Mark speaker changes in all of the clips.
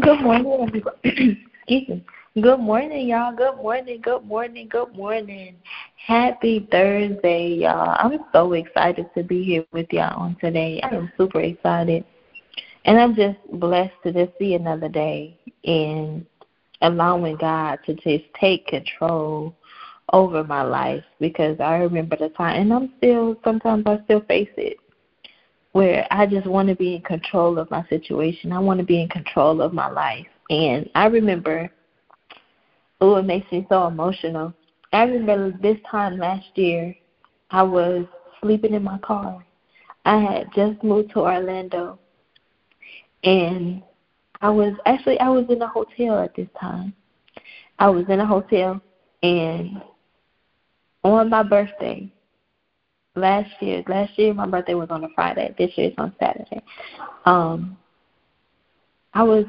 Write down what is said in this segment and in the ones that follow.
Speaker 1: Good morning, everybody. Excuse me. Good morning, y'all. Good morning. Good morning. Good morning. Happy Thursday, y'all. I'm so excited to be here with y'all on today. I am super excited. And I'm just blessed to just see another day and allowing God to just take control over my life because I remember the time, and I'm still, sometimes I still face it, where I just want to be in control of my situation. I want to be in control of my life. And I remember, oh, it makes me so emotional. I remember this time last year, I was sleeping in my car. I had just moved to Orlando, and I was actually I was in a hotel at this time. I was in a hotel, and on my birthday, last year. Last year my birthday was on a Friday. This year it's on Saturday. Um I was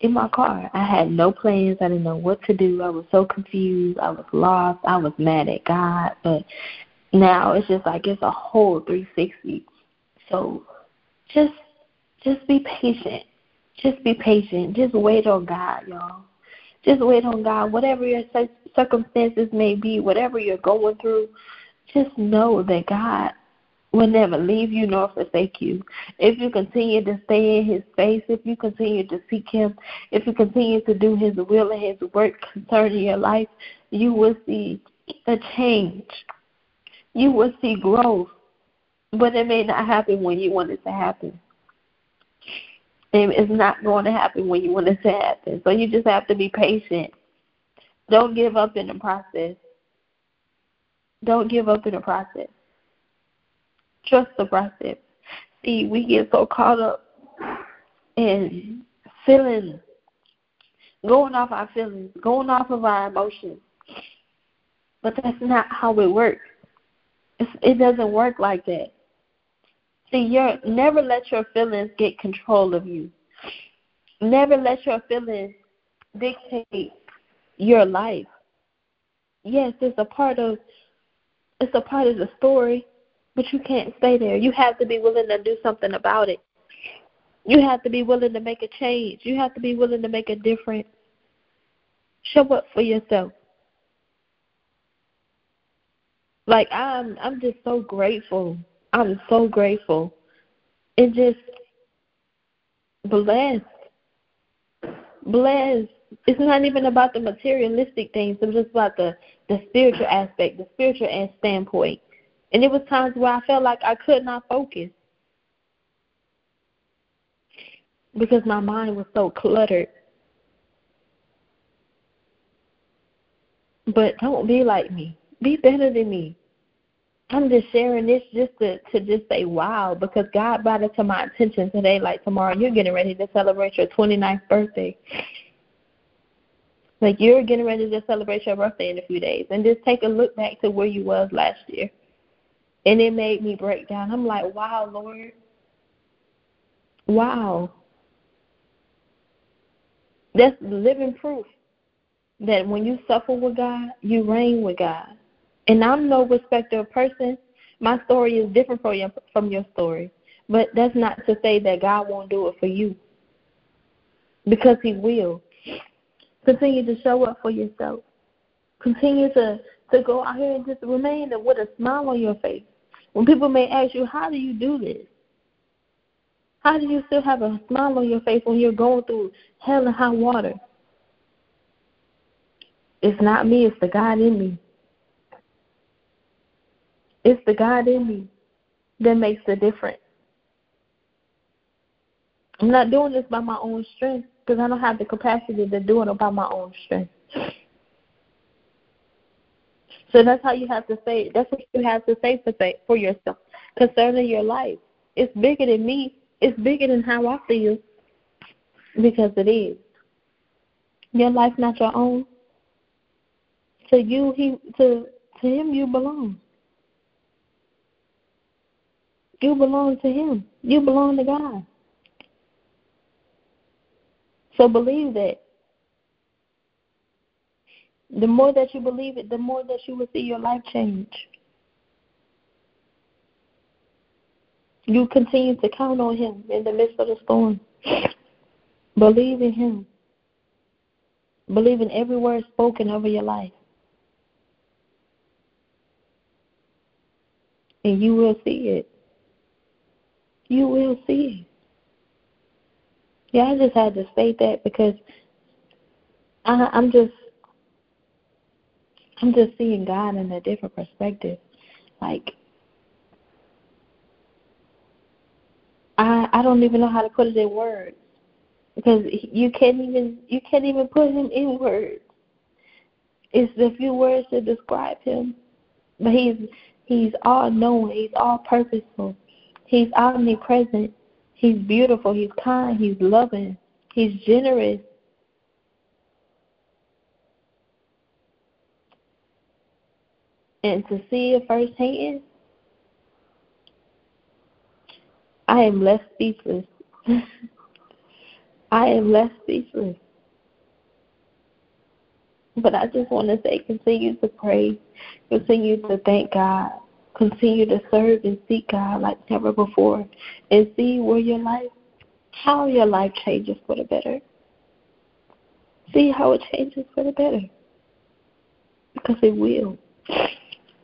Speaker 1: in my car. I had no plans. I didn't know what to do. I was so confused. I was lost. I was mad at God. But now it's just like it's a whole 360. So just just be patient. Just be patient. Just wait on God, y'all. Just wait on God. Whatever your circumstances may be, whatever you're going through, just know that God will never leave you nor forsake you. If you continue to stay in His face, if you continue to seek Him, if you continue to do His will and His work concerning your life, you will see a change. You will see growth, but it may not happen when you want it to happen. It's not going to happen when you want it to happen. So you just have to be patient. Don't give up in the process. Don't give up in the process. Trust the process. See, we get so caught up in feeling, going off our feelings, going off of our emotions. But that's not how it works. It's, it doesn't work like that. See, you're, never let your feelings get control of you. Never let your feelings dictate your life. Yes, it's a part of it's a part of the story, but you can't stay there. You have to be willing to do something about it. You have to be willing to make a change. You have to be willing to make a difference. Show up for yourself. Like I'm I'm just so grateful. I'm so grateful. And just blessed. Blessed it's not even about the materialistic things. It's just about the the spiritual aspect, the spiritual standpoint. And it was times where I felt like I could not focus because my mind was so cluttered. But don't be like me. Be better than me. I'm just sharing this just to to just say wow because God brought it to my attention today. Like tomorrow, you're getting ready to celebrate your 29th birthday, like you're getting ready to celebrate your birthday in a few days, and just take a look back to where you was last year, and it made me break down. I'm like, wow, Lord, wow. That's living proof that when you suffer with God, you reign with God. And I'm no respecter of person. My story is different from your from your story. But that's not to say that God won't do it for you. Because he will. Continue to show up for yourself. Continue to, to go out here and just remain with a smile on your face. When people may ask you, How do you do this? How do you still have a smile on your face when you're going through hell and high water? It's not me, it's the God in me. It's the God in me that makes the difference. I'm not doing this by my own strength because I don't have the capacity to do it by my own strength. So that's how you have to say. That's what you have to say for say for yourself concerning your life. It's bigger than me. It's bigger than how I feel because it is. Your life not your own. To you, he to to him you belong. You belong to him. You belong to God. So believe that. The more that you believe it, the more that you will see your life change. You continue to count on Him in the midst of the storm. Believe in Him. Believe in every word spoken over your life. And you will see it. You will see it. Yeah, I just had to state that because I, I'm just I'm just seeing God in a different perspective. Like I I don't even know how to put it in words because you can't even you can't even put him in words. It's the few words to describe him, but he's he's all knowing, he's all purposeful, he's omnipresent, he's beautiful, he's kind, he's loving, he's generous. And to see it firsthand, I am left speechless. I am left speechless. But I just want to say continue to pray, continue to thank God, continue to serve and seek God like never before, and see where your life, how your life changes for the better. See how it changes for the better. Because it will,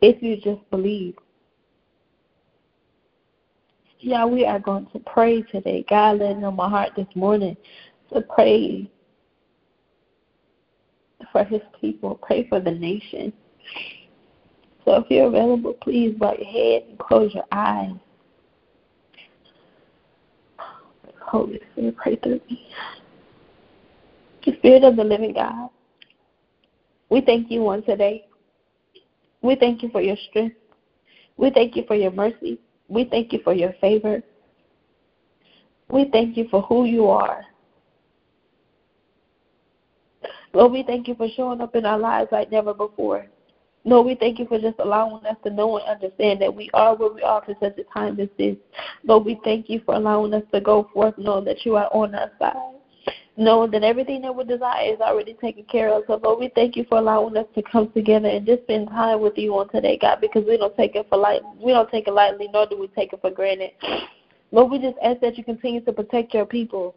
Speaker 1: if you just believe. Yeah, we are going to pray today. God led on my heart this morning to pray for his people, pray for the nation. So if you're available, please bow your head and close your eyes. Holy Spirit, pray through me. The Spirit of the living God, we thank you on today. We thank you for your strength. We thank you for your mercy. We thank you for your favor. We thank you for who you are. Lord, we thank you for showing up in our lives like never before. Lord, we thank you for just allowing us to know and understand that we are where we are for such a time as this. Lord, we thank you for allowing us to go forth knowing that you are on our side knowing that everything that we desire is already taken care of. So, Lord, we thank you for allowing us to come together and just spend time with you on today, God, because we don't take it for light. We don't take it lightly, nor do we take it for granted. Lord, we just ask that you continue to protect your people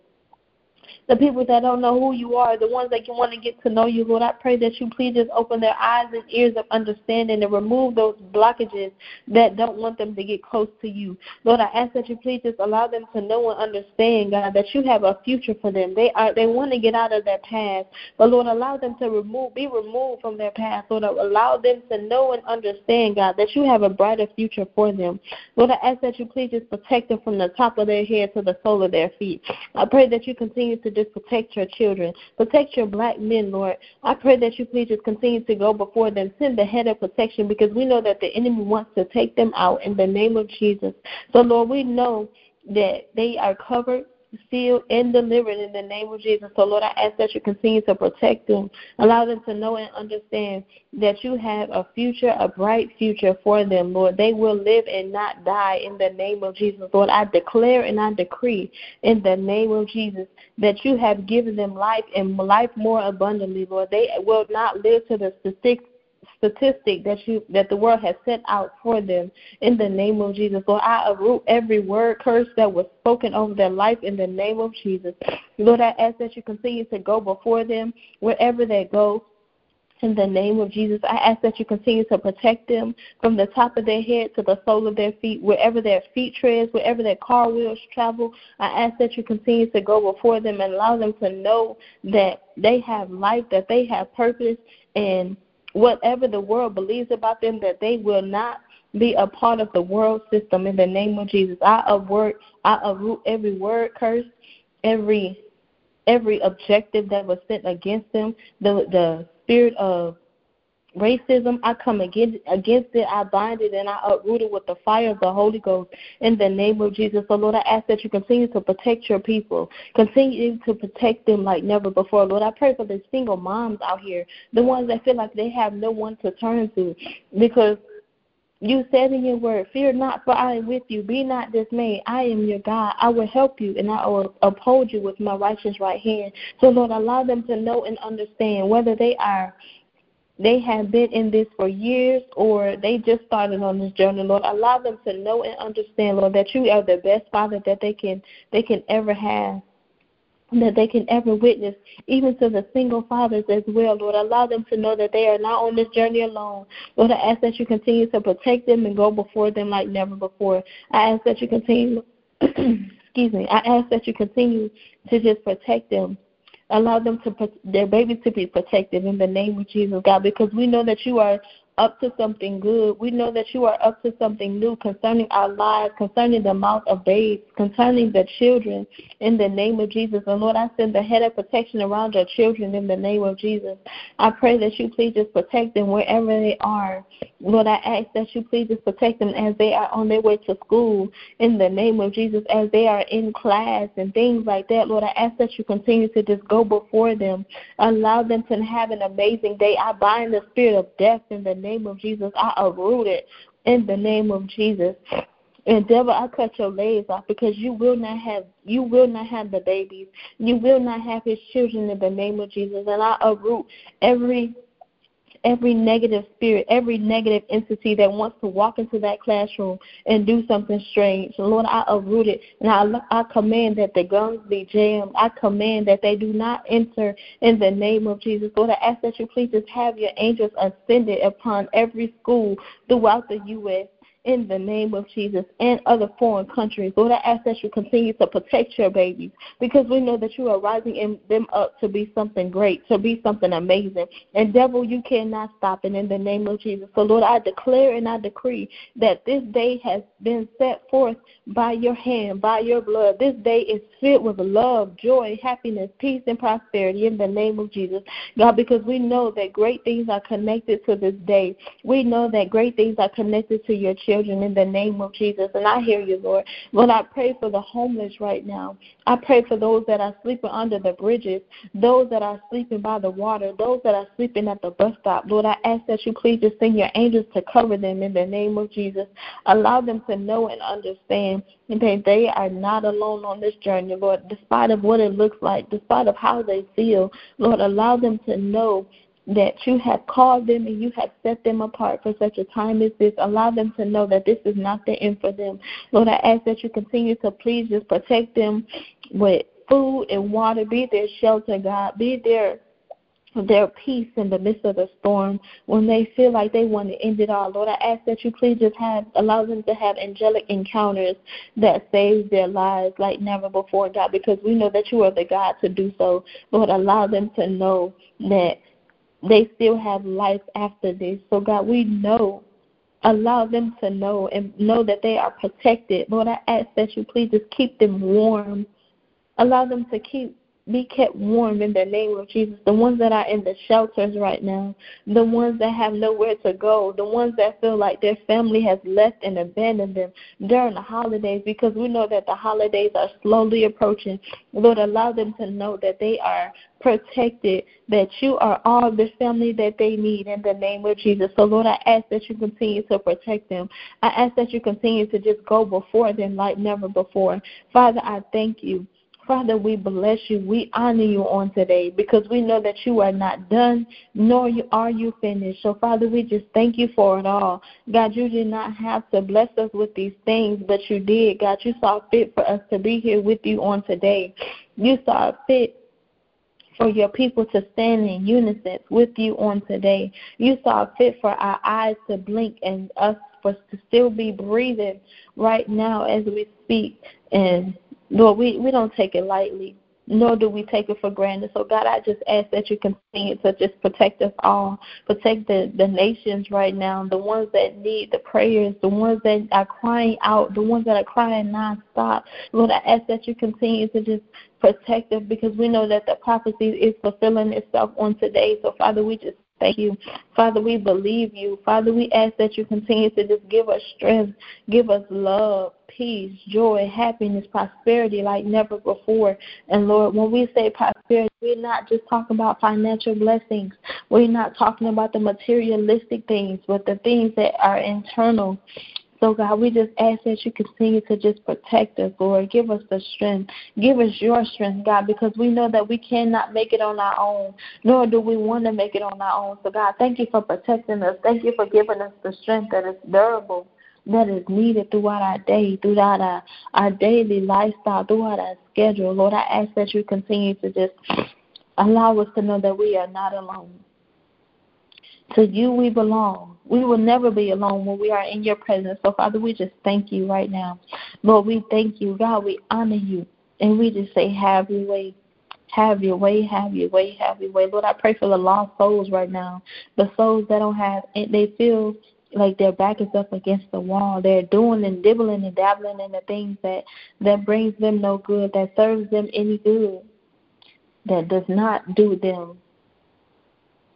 Speaker 1: the people that don't know who you are, the ones that want to get to know you, Lord, I pray that you please just open their eyes and ears of understanding and remove those blockages that don't want them to get close to you. Lord, I ask that you please just allow them to know and understand, God, that you have a future for them. They are they want to get out of their past, but Lord, allow them to remove, be removed from their past. Lord, allow them to know and understand, God, that you have a brighter future for them. Lord, I ask that you please just protect them from the top of their head to the sole of their feet. I pray that you continue to just protect your children. Protect your black men, Lord. I pray that you please just continue to go before them. Send the head of protection because we know that the enemy wants to take them out in the name of Jesus. So, Lord, we know that they are covered sealed and delivered in the name of Jesus. So, Lord, I ask that you continue to protect them. Allow them to know and understand that you have a future, a bright future for them, Lord. They will live and not die in the name of Jesus. Lord, I declare and I decree in the name of Jesus that you have given them life and life more abundantly, Lord. They will not live to the statistics statistic that you that the world has set out for them in the name of Jesus. Lord, I uproot every word curse that was spoken over their life in the name of Jesus. Lord, I ask that you continue to go before them wherever they go. In the name of Jesus, I ask that you continue to protect them from the top of their head to the sole of their feet, wherever their feet treads, wherever their car wheels travel. I ask that you continue to go before them and allow them to know that they have life, that they have purpose, and whatever the world believes about them, that they will not be a part of the world system in the name of Jesus. I avert, I uproot every word curse, every every objective that was sent against them, the the spirit of racism, I come against, against it, I bind it, and I uproot it with the fire of the Holy Ghost in the name of Jesus. So, Lord, I ask that you continue to protect your people, continue to protect them like never before. Lord, I pray for the single moms out here, the ones that feel like they have no one to turn to because you said in your word, Fear not, for I am with you. Be not dismayed. I am your God. I will help you and I will uphold you with my righteous right hand. So, Lord, allow them to know and understand whether they are they have been in this for years or they just started on this journey, Lord. Allow them to know and understand, Lord, that you are the best father that they can they can ever have. that they can ever witness, even to the single fathers as well. Lord, allow them to know that they are not on this journey alone. Lord, I ask that you continue to protect them and go before them like never before. I ask that you continue, excuse me, I ask that you continue to just protect them. Allow them to their babies to be protected in the name of Jesus, God, because we know that you are up to something good. We know that you are up to something new concerning our lives, concerning the mouth of babes, concerning the children in the name of Jesus. And Lord, I send the head of protection around your children in the name of Jesus. I pray that you please just protect them wherever they are. Lord, I ask that you please just protect them as they are on their way to school in the name of Jesus, as they are in class and things like that. Lord, I ask that you continue to just go before them. Allow them to have an amazing day. I bind the spirit of death in the name of Jesus. I uproot it in the name of Jesus. And devil, I cut your legs off because you will not have you will not have the babies. You will not have his children in the name of Jesus. And I uproot every every negative spirit, every negative entity that wants to walk into that classroom and do something strange. Lord, I uproot it and I, I command that the guns be jammed. I command that they do not enter in the name of Jesus. Lord, I ask that you please just have your angels ascended upon every school throughout the U.S in the name of Jesus and other foreign countries. Lord, I ask that you continue to protect your babies because we know that you are rising them up to be something great, to be something amazing. And devil, you cannot stop it in the name of Jesus. So Lord, I declare and I decree that this day has been set forth by your hand, by your blood. This day is filled with love, joy, happiness, peace, and prosperity in the name of Jesus. God, because we know that great things are connected to this day. We know that great things are connected to your children children in the name of Jesus. And I hear you, Lord. Lord, I pray for the homeless right now. I pray for those that are sleeping under the bridges, those that are sleeping by the water, those that are sleeping at the bus stop. Lord, I ask that you please just send your angels to cover them in the name of Jesus. Allow them to know and understand that they are not alone on this journey, Lord, despite of what it looks like, despite of how they feel. Lord, allow them to know that you have called them and you have set them apart for such a time as this. Allow them to know that this is not the end for them. Lord, I ask that you continue to please just protect them with food and water. Be their shelter, God. Be their their peace in the midst of the storm when they feel like they want to end it all. Lord, I ask that you please just have allow them to have angelic encounters that save their lives like never before, God, because we know that you are the God to do so. Lord, allow them to know that they still have life after this. So, God, we know. Allow them to know and know that they are protected. Lord, I ask that you please just keep them warm. Allow them to keep be kept warm in the name of Jesus. The ones that are in the shelters right now, the ones that have nowhere to go, the ones that feel like their family has left and abandoned them during the holidays because we know that the holidays are slowly approaching. Lord, allow them to know that they are protected, that you are all the family that they need in the name of Jesus. So, Lord, I ask that you continue to protect them. I ask that you continue to just go before them like never before. Father, I thank you Father, we bless you. We honor you on today because we know that you are not done, nor are you finished. So, Father, we just thank you for it all. God, you did not have to bless us with these things, but you did. God, you saw fit for us to be here with you on today. You saw fit for your people to stand in unison with you on today. You saw fit for our eyes to blink and us for to still be breathing right now as we speak. And Lord, we, we don't take it lightly, nor do we take it for granted. So, God, I just ask that you continue to just protect us all, protect the, the nations right now, the ones that need the prayers, the ones that are crying out, the ones that are crying nonstop. Lord, I ask that you continue to just protect us because we know that the prophecy is fulfilling itself on today. So, Father, we just Thank you. Father, we believe you. Father, we ask that you continue to just give us strength, give us love, peace, joy, happiness, prosperity like never before. And Lord, when we say prosperity, we're not just talking about financial blessings. We're not talking about the materialistic things, but the things that are internal. So, God, we just ask that you continue to just protect us, Lord. Give us the strength. Give us your strength, God, because we know that we cannot make it on our own, nor do we want to make it on our own. So, God, thank you for protecting us. Thank you for giving us the strength that is durable that is needed throughout our day, throughout our, our daily lifestyle, throughout our schedule. Lord, I ask that you continue to just allow us to know that we are not alone. To you we belong. We will never be alone when we are in your presence. So, Father, we just thank you right now. Lord, we thank you. God, we honor you. And we just say, have your way. Have your way, have your way, have your way. Lord, I pray for the lost souls right now. The souls that don't have, they feel like their back is up against the wall. They're doing and dibbling and dabbling in the things that that brings them no good, that serves them any good, that does not do them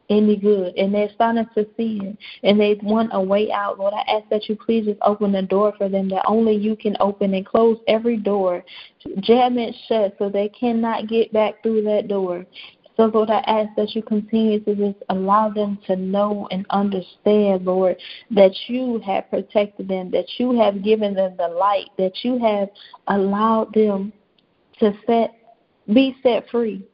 Speaker 1: any good and they're starting to sin and they want a way out. Lord, I ask that you please just open the door for them that only you can open and close every door. Jam it shut so they cannot get back through that door. So, Lord, I ask that you continue to just allow them to know and understand, Lord, that you have protected them, that you have given them the light, that you have allowed them to set be set free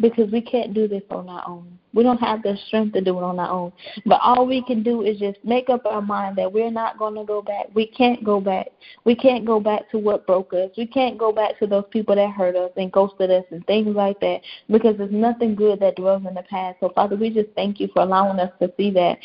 Speaker 1: because we can't do this on our own. We don't have the strength to do it on our own. But all we can do is just make up our mind that we're not going to go back. We can't go back. We can't go back to what broke us. We can't go back to those people that hurt us and ghosted us and things like that because there's nothing good that dwells in the past. So, Father, we just thank you for allowing us to see that.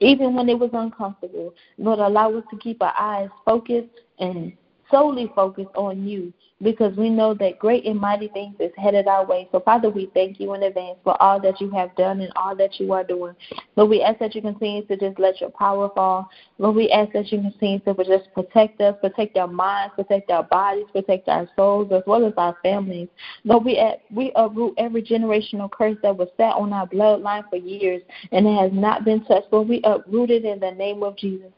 Speaker 1: Even when it was uncomfortable, Lord, allow us to keep our eyes focused and solely focused on you because we know that great and mighty things is headed our way. So, Father, we thank you in advance for all that you have done and all that you are doing. Lord, we ask that you continue to just let your power fall. Lord, we ask that you continue to just protect us, protect our minds, protect our bodies, protect our souls, as well as our families. Lord, we, we uproot every generational curse that was set on our bloodline for years and it has not been touched. Lord, we uproot it in the name of Jesus.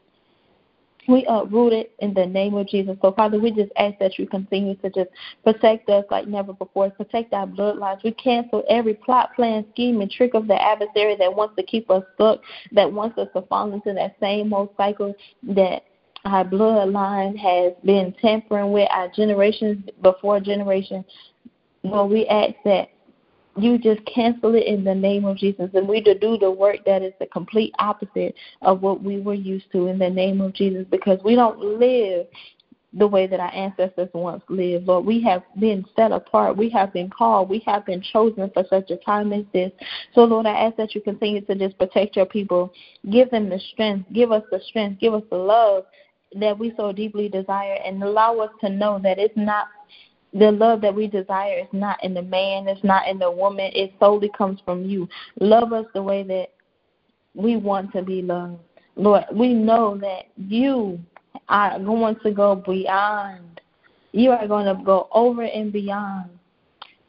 Speaker 1: We uproot it in the name of Jesus. So, Father, we just ask that you continue to just protect us like never before. Protect our bloodlines. We cancel every plot, plan, scheme, and trick of the adversary that wants to keep us stuck, that wants us to fall into that same old cycle that our bloodline has been tampering with our generations before generation. Well, we ask that you just cancel it in the name of Jesus. And we to do the work that is the complete opposite of what we were used to in the name of Jesus because we don't live the way that our ancestors once lived. Lord, we have been set apart. We have been called. We have been chosen for such a time as this. So, Lord, I ask that you continue to just protect your people. Give them the strength. Give us the strength. Give us the love that we so deeply desire and allow us to know that it's not the love that we desire is not in the man, it's not in the woman, it solely comes from you. Love us the way that we want to be loved. Lord, we know that you are going to go beyond. You are going to go over and beyond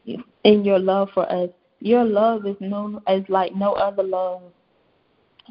Speaker 1: in your love for us. Your love is no is like no other love.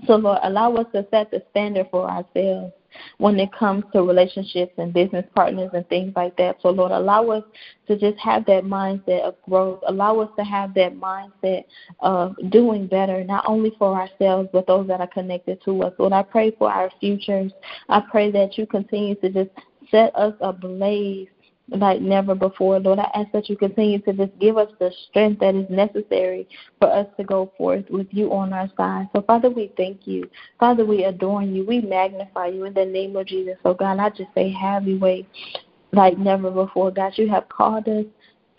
Speaker 1: So Lord, allow us to set the standard for ourselves when it comes to relationships and business partners and things like that. So, Lord, allow us to just have that mindset of growth. Allow us to have that mindset of doing better, not only for ourselves, but those that are connected to us. Lord, I pray for our futures. I pray that you continue to just set us ablaze like never before. Lord, I ask that you continue to just give us the strength that is necessary for us to go forth with you on our side. So, Father, we thank you. Father, we adore you. We magnify you in the name of Jesus. So, God, I just say, have your way like never before. God, you have called us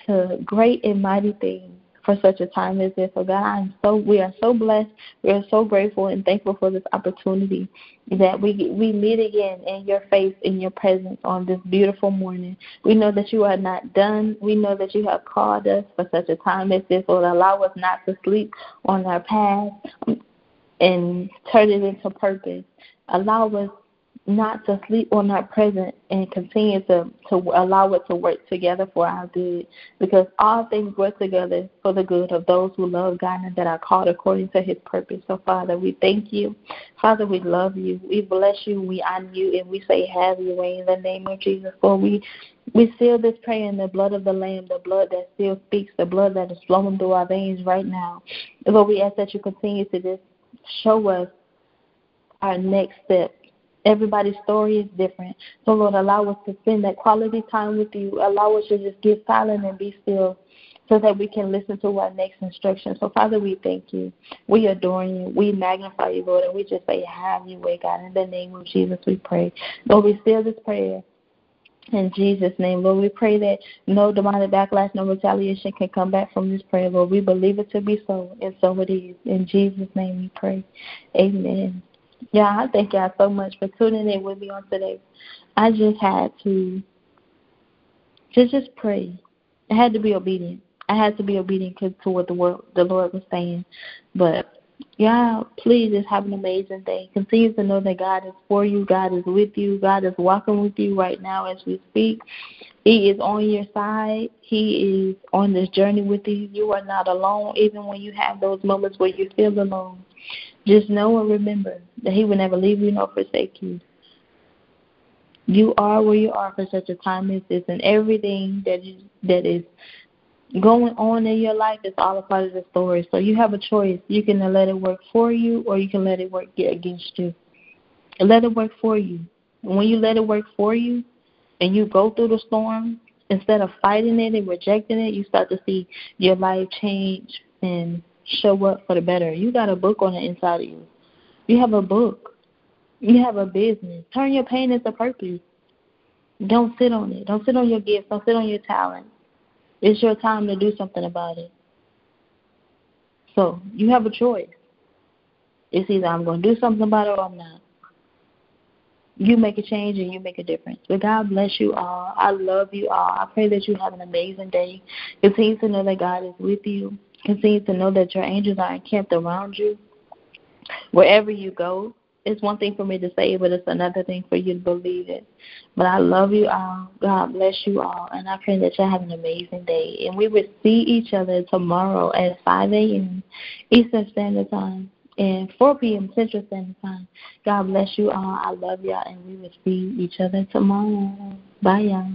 Speaker 1: to great and mighty things for such a time as this. So God, I'm so we are so blessed. We are so grateful and thankful for this opportunity that we we meet again in your face, in your presence on this beautiful morning. We know that you are not done. We know that you have called us for such a time as this. Lord, allow us not to sleep on our path and turn it into purpose. Allow us not to sleep on our present and continue to, to allow it to work together for our good. Because all things work together for the good of those who love God and that are called according to his purpose. So, Father, we thank you. Father, we love you. We bless you. We honor you. And we say, have your way in the name of Jesus. For we we seal this prayer in the blood of the Lamb, the blood that still speaks, the blood that is flowing through our veins right now. Lord, we ask that you continue to just show us our next step Everybody's story is different. So, Lord, allow us to spend that quality time with you. Allow us to just get silent and be still so that we can listen to our next instruction. So, Father, we thank you. We adore you. We magnify you, Lord, and we just say, Have you way, God. In the name of Jesus, we pray. Lord, we seal this prayer. In Jesus' name, Lord, we pray that no demonic backlash, no retaliation can come back from this prayer, Lord. We believe it to be so, and so it is. In Jesus' name we pray. Amen. Yeah, I thank y'all so much for tuning in with me on today. I just had to just just pray. I had to be obedient. I had to be obedient to what the word the Lord was saying. But yeah, please just have an amazing day. Continue to know that God is for you, God is with you, God is walking with you right now as we speak. He is on your side. He is on this journey with you. You are not alone, even when you have those moments where you feel alone. Just know and remember that He will never leave you nor forsake you. You are where you are for such a time as this, and everything that is that is going on in your life is all a part of the story. So you have a choice. You can let it work for you, or you can let it work against you. let it work for you. When you let it work for you, and you go through the storm, instead of fighting it and rejecting it, you start to see your life change and show up for the better. You got a book on the inside of you. You have a book. You have a business. Turn your pain into purpose. Don't sit on it. Don't sit on your gifts. Don't sit on your talent. It's your time to do something about it. So you have a choice. It's either I'm going to do something about it or I'm not. You make a change and you make a difference. But God bless you all. I love you all. I pray that you have an amazing day. Continue to know that God is with you. Continue to know that your angels are encamped around you. Wherever you go, it's one thing for me to say, but it's another thing for you to believe it. But I love you all. God bless you all. And I pray that you have an amazing day. And we will see each other tomorrow at 5 a.m. Eastern Standard Time and 4 p.m. Central Standard Time. God bless you all. I love y'all. And we will see each other tomorrow. Bye, y'all.